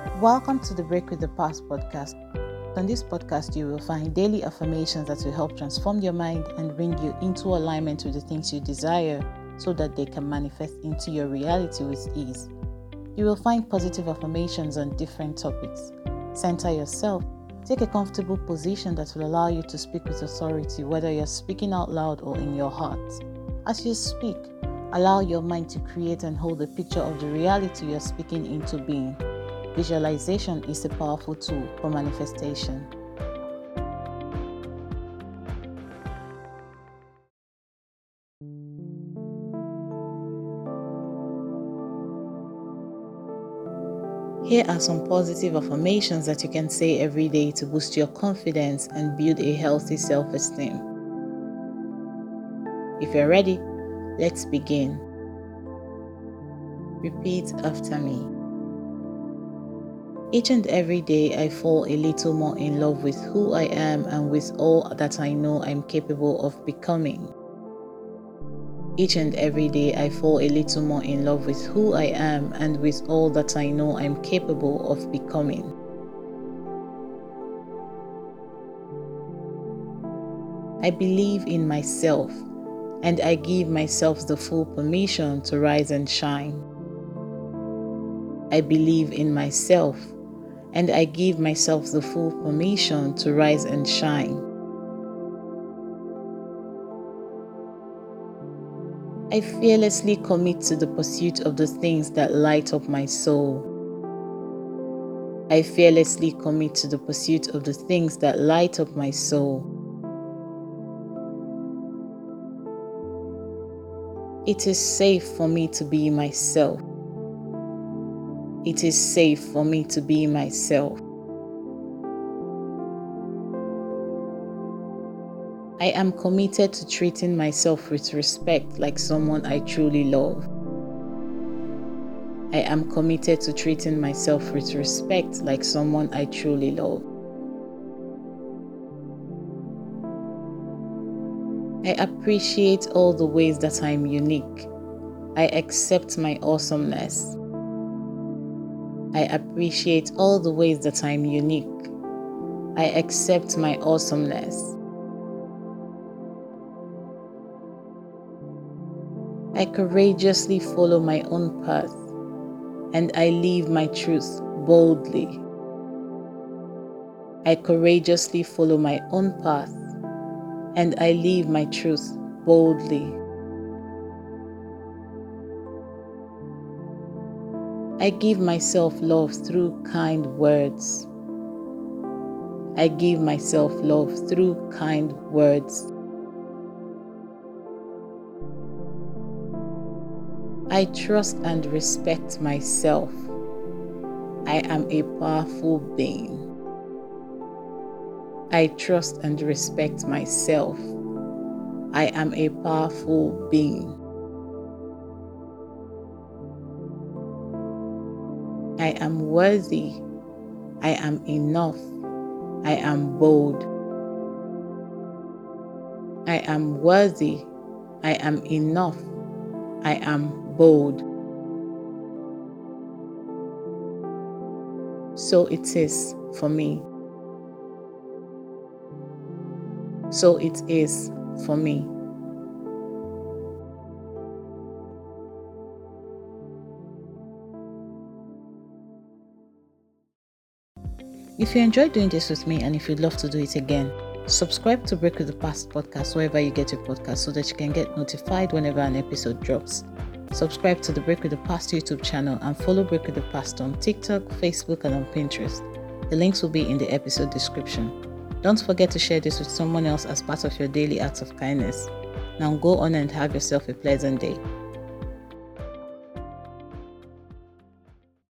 Welcome to the Break with the Past podcast. On this podcast, you will find daily affirmations that will help transform your mind and bring you into alignment with the things you desire so that they can manifest into your reality with ease. You will find positive affirmations on different topics. Center yourself. Take a comfortable position that will allow you to speak with authority, whether you're speaking out loud or in your heart. As you speak, allow your mind to create and hold a picture of the reality you're speaking into being. Visualization is a powerful tool for manifestation. Here are some positive affirmations that you can say every day to boost your confidence and build a healthy self esteem. If you're ready, let's begin. Repeat after me. Each and every day, I fall a little more in love with who I am and with all that I know I'm capable of becoming. Each and every day, I fall a little more in love with who I am and with all that I know I'm capable of becoming. I believe in myself and I give myself the full permission to rise and shine. I believe in myself and I give myself the full permission to rise and shine. I fearlessly commit to the pursuit of the things that light up my soul. I fearlessly commit to the pursuit of the things that light up my soul. It is safe for me to be myself. It is safe for me to be myself. I am committed to treating myself with respect like someone I truly love. I am committed to treating myself with respect like someone I truly love. I appreciate all the ways that I'm unique. I accept my awesomeness. I appreciate all the ways that I'm unique. I accept my awesomeness. I courageously follow my own path and I live my truth boldly. I courageously follow my own path and I live my truth boldly. I give myself love through kind words. I give myself love through kind words. I trust and respect myself. I am a powerful being. I trust and respect myself. I am a powerful being. I am worthy. I am enough. I am bold. I am worthy. I am enough. I am bold. So it is for me. So it is for me. If you enjoyed doing this with me and if you'd love to do it again, subscribe to Break with the Past podcast wherever you get your podcast so that you can get notified whenever an episode drops. Subscribe to the Break with the Past YouTube channel and follow Break with the Past on TikTok, Facebook, and on Pinterest. The links will be in the episode description. Don't forget to share this with someone else as part of your daily acts of kindness. Now go on and have yourself a pleasant day.